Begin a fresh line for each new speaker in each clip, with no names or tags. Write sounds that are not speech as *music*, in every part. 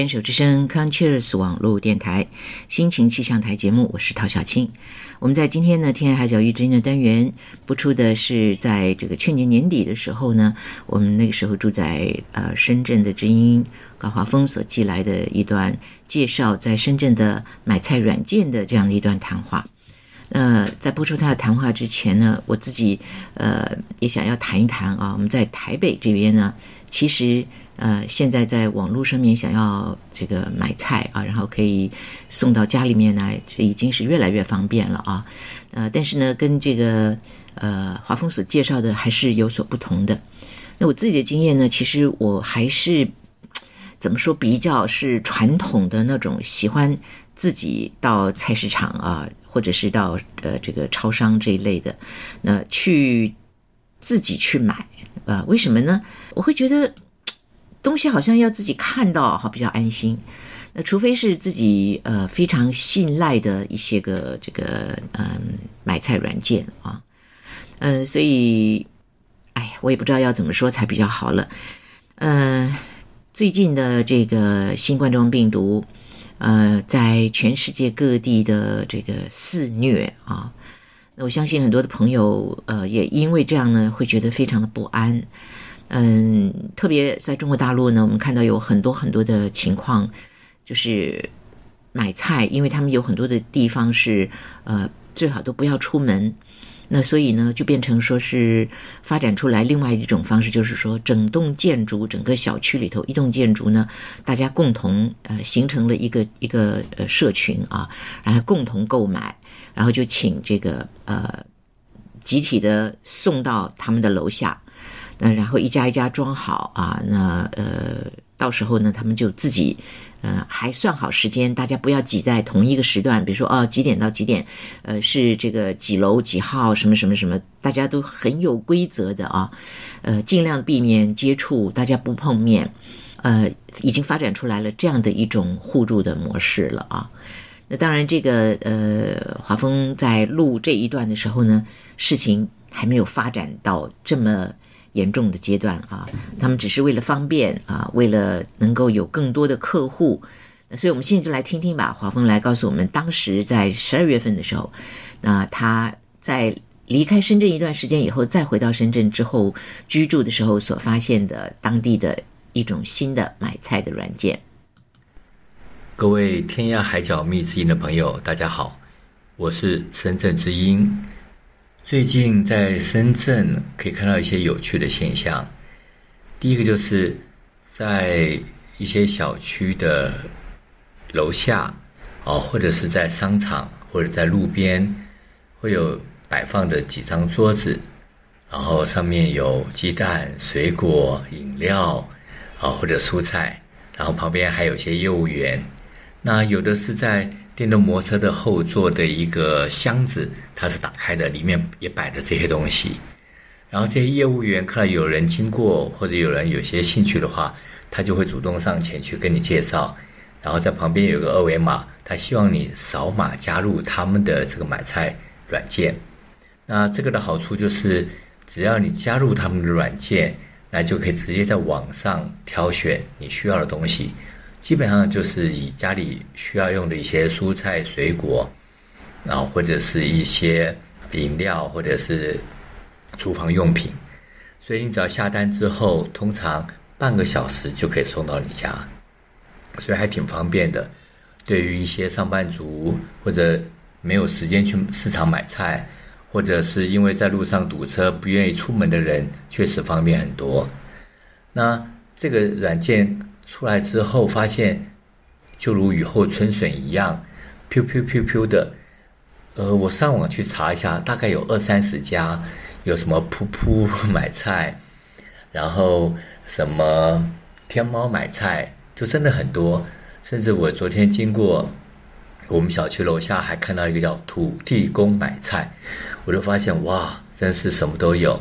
牵手之声，Conscious 网络电台心情气象台节目，我是陶小青。我们在今天呢，天涯海角遇知音的单元播出的是在这个去年年底的时候呢，我们那个时候住在呃深圳的知音高华峰所寄来的一段介绍在深圳的买菜软件的这样的一段谈话。呃，在播出他的谈话之前呢，我自己呃也想要谈一谈啊，我们在台北这边呢，其实。呃，现在在网络上面想要这个买菜啊，然后可以送到家里面来，已经是越来越方便了啊。呃，但是呢，跟这个呃华丰所介绍的还是有所不同的。那我自己的经验呢，其实我还是怎么说比较是传统的那种，喜欢自己到菜市场啊，或者是到呃这个超商这一类的，那去自己去买啊？为什么呢？我会觉得。东西好像要自己看到，好比较安心。那除非是自己呃非常信赖的一些个这个嗯买菜软件啊，嗯，所以哎呀，我也不知道要怎么说才比较好了。嗯，最近的这个新冠状病毒，呃，在全世界各地的这个肆虐啊，那我相信很多的朋友呃也因为这样呢，会觉得非常的不安。嗯，特别在中国大陆呢，我们看到有很多很多的情况，就是买菜，因为他们有很多的地方是呃最好都不要出门，那所以呢就变成说是发展出来另外一种方式，就是说整栋建筑、整个小区里头一栋建筑呢，大家共同呃形成了一个一个呃社群啊，然后共同购买，然后就请这个呃集体的送到他们的楼下。那然后一家一家装好啊，那呃，到时候呢，他们就自己，呃，还算好时间，大家不要挤在同一个时段，比如说哦，几点到几点，呃，是这个几楼几号什么什么什么，大家都很有规则的啊，呃，尽量避免接触，大家不碰面，呃，已经发展出来了这样的一种互助的模式了啊。那当然，这个呃，华峰在录这一段的时候呢，事情还没有发展到这么。严重的阶段啊，他们只是为了方便啊，为了能够有更多的客户，那所以我们现在就来听听吧。华峰来告诉我们，当时在十二月份的时候，那他在离开深圳一段时间以后，再回到深圳之后居住的时候所发现的当地的一种新的买菜的软件。
各位天涯海角觅知音的朋友，大家好，我是深圳之音。最近在深圳可以看到一些有趣的现象。第一个就是在一些小区的楼下，哦，或者是在商场或者在路边，会有摆放的几张桌子，然后上面有鸡蛋、水果、饮料，啊，或者蔬菜，然后旁边还有一些业务员。那有的是在。电动摩托车的后座的一个箱子，它是打开的，里面也摆着这些东西。然后这些业务员看到有人经过，或者有人有些兴趣的话，他就会主动上前去跟你介绍。然后在旁边有个二维码，他希望你扫码加入他们的这个买菜软件。那这个的好处就是，只要你加入他们的软件，那就可以直接在网上挑选你需要的东西。基本上就是以家里需要用的一些蔬菜、水果，然后或者是一些饮料，或者是厨房用品，所以你只要下单之后，通常半个小时就可以送到你家，所以还挺方便的。对于一些上班族或者没有时间去市场买菜，或者是因为在路上堵车不愿意出门的人，确实方便很多。那这个软件。出来之后发现，就如雨后春笋一样，噗噗噗噗的。呃，我上网去查一下，大概有二三十家，有什么噗噗 *laughs* 买菜，然后什么天猫买菜，就真的很多。甚至我昨天经过我们小区楼下，还看到一个叫土地公买菜，我就发现哇，真是什么都有。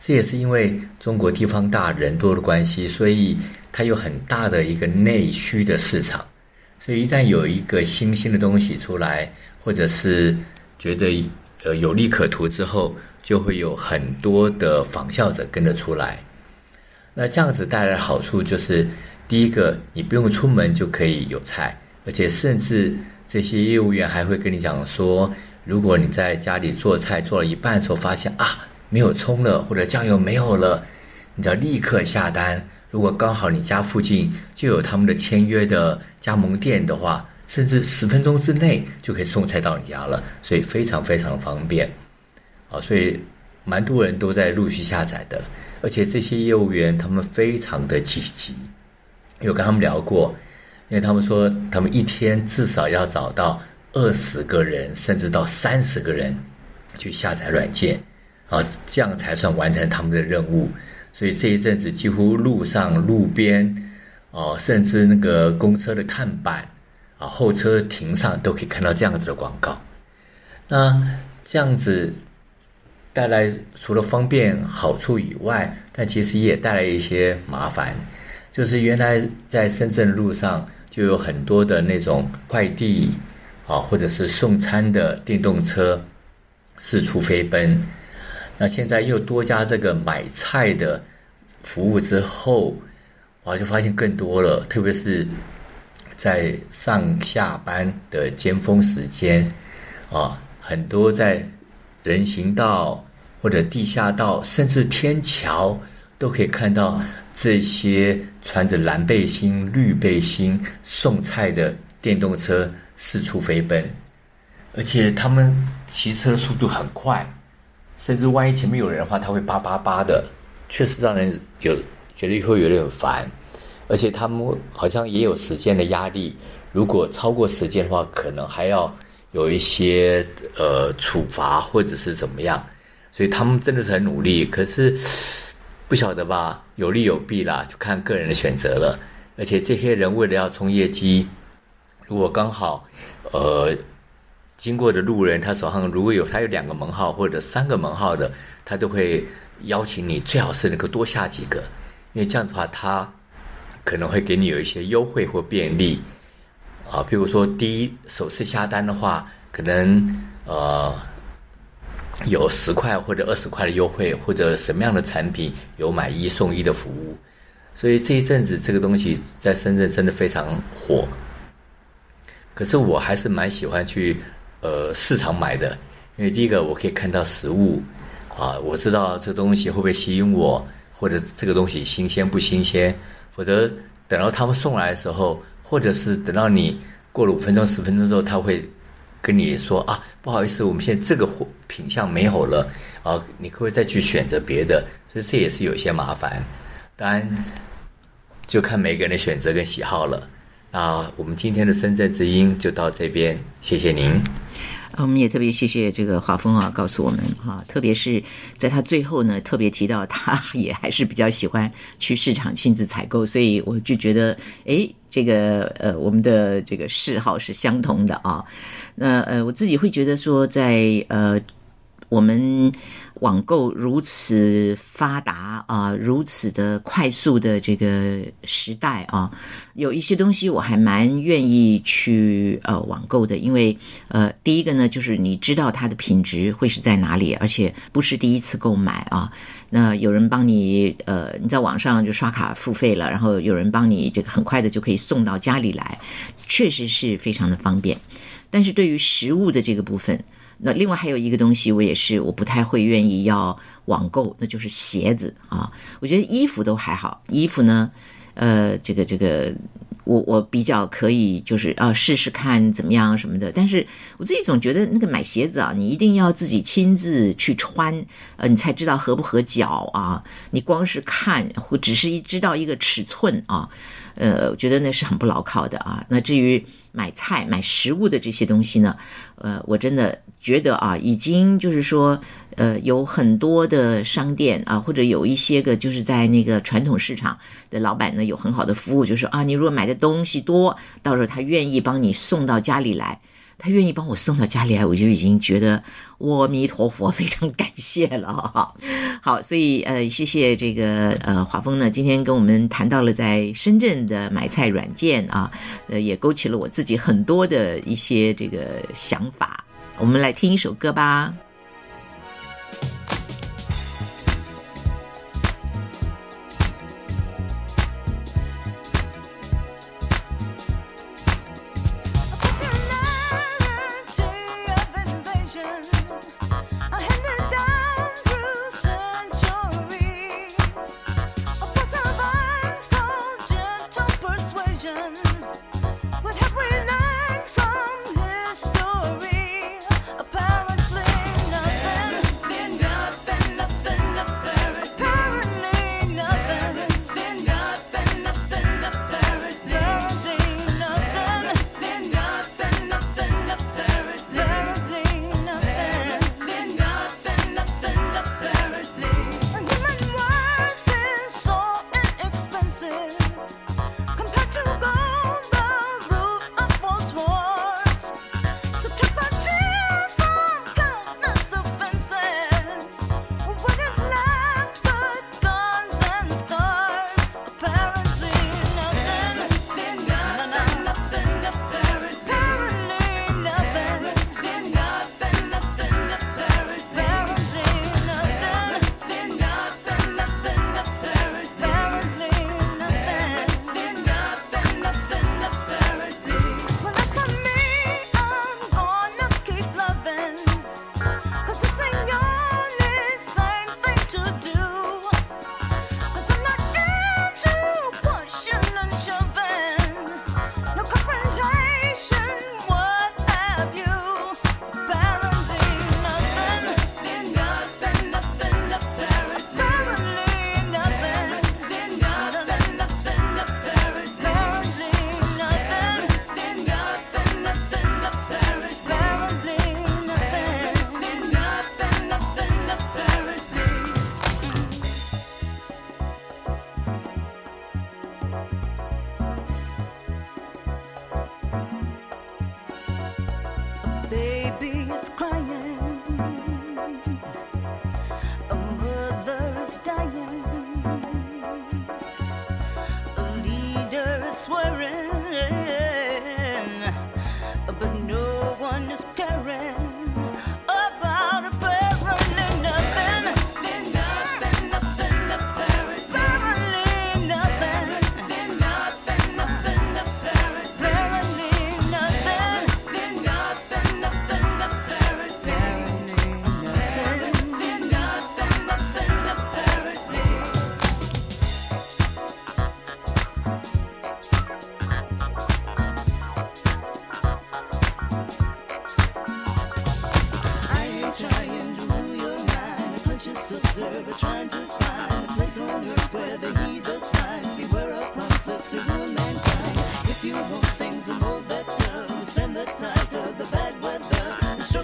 这也是因为中国地方大人多的关系，所以。它有很大的一个内需的市场，所以一旦有一个新兴的东西出来，或者是觉得呃有利可图之后，就会有很多的仿效者跟着出来。那这样子带来的好处就是，第一个，你不用出门就可以有菜，而且甚至这些业务员还会跟你讲说，如果你在家里做菜做了一半的时候，发现啊没有葱了或者酱油没有了，你要立刻下单。如果刚好你家附近就有他们的签约的加盟店的话，甚至十分钟之内就可以送菜到你家了，所以非常非常方便。啊，所以蛮多人都在陆续下载的，而且这些业务员他们非常的积极。有跟他们聊过，因为他们说他们一天至少要找到二十个人，甚至到三十个人去下载软件，啊，这样才算完成他们的任务。所以这一阵子，几乎路上、路边，哦，甚至那个公车的看板，啊，候车亭上都可以看到这样子的广告。那这样子带来除了方便好处以外，但其实也带来一些麻烦。就是原来在深圳路上就有很多的那种快递啊，或者是送餐的电动车四处飞奔。那现在又多加这个买菜的服务之后，我就发现更多了，特别是在上下班的尖峰时间，啊，很多在人行道或者地下道，甚至天桥，都可以看到这些穿着蓝背心、绿背心送菜的电动车四处飞奔，而且他们骑车速度很快。甚至万一前面有人的话，他会叭叭叭的，确实让人有觉得会有点烦。而且他们好像也有时间的压力，如果超过时间的话，可能还要有一些呃处罚或者是怎么样。所以他们真的是很努力，可是不晓得吧，有利有弊啦，就看个人的选择了。而且这些人为了要冲业绩，如果刚好呃。经过的路人，他手上如果有他有两个门号或者三个门号的，他都会邀请你，最好是能够多下几个，因为这样的话，他可能会给你有一些优惠或便利啊。比如说，第一首次下单的话，可能呃有十块或者二十块的优惠，或者什么样的产品有买一送一的服务。所以这一阵子这个东西在深圳真的非常火。可是我还是蛮喜欢去。呃，市场买的，因为第一个我可以看到实物，啊，我知道这东西会不会吸引我，或者这个东西新鲜不新鲜，否则等到他们送来的时候，或者是等到你过了五分钟、十分钟之后，他会跟你说啊，不好意思，我们现在这个货品相没有了，啊，你可不可以再去选择别的？所以这也是有些麻烦，当然就看每个人的选择跟喜好了。那我们今天的深圳之音就到这边，谢谢您。
我们也特别谢谢这个华峰啊，告诉我们哈，特别是在他最后呢，特别提到他也还是比较喜欢去市场亲自采购，所以我就觉得，哎，这个呃，我们的这个嗜好是相同的啊。那呃，我自己会觉得说，在呃，我们。网购如此发达啊，如此的快速的这个时代啊，有一些东西我还蛮愿意去呃网购的，因为呃第一个呢，就是你知道它的品质会是在哪里，而且不是第一次购买啊。那有人帮你呃你在网上就刷卡付费了，然后有人帮你这个很快的就可以送到家里来，确实是非常的方便。但是对于食物的这个部分。那另外还有一个东西，我也是我不太会愿意要网购，那就是鞋子啊。我觉得衣服都还好，衣服呢，呃，这个这个，我我比较可以就是啊试试看怎么样什么的。但是我自己总觉得那个买鞋子啊，你一定要自己亲自去穿，呃，你才知道合不合脚啊。你光是看或只是一知道一个尺寸啊，呃，我觉得那是很不牢靠的啊。那至于买菜买食物的这些东西呢，呃，我真的。觉得啊，已经就是说，呃，有很多的商店啊，或者有一些个就是在那个传统市场的老板呢，有很好的服务，就是啊，你如果买的东西多，到时候他愿意帮你送到家里来，他愿意帮我送到家里来，我就已经觉得阿弥陀佛，*laughs* 非常感谢了哈。好，所以呃，谢谢这个呃华峰呢，今天跟我们谈到了在深圳的买菜软件啊，呃，也勾起了我自己很多的一些这个想法。我们来听一首歌吧。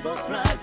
butterfly.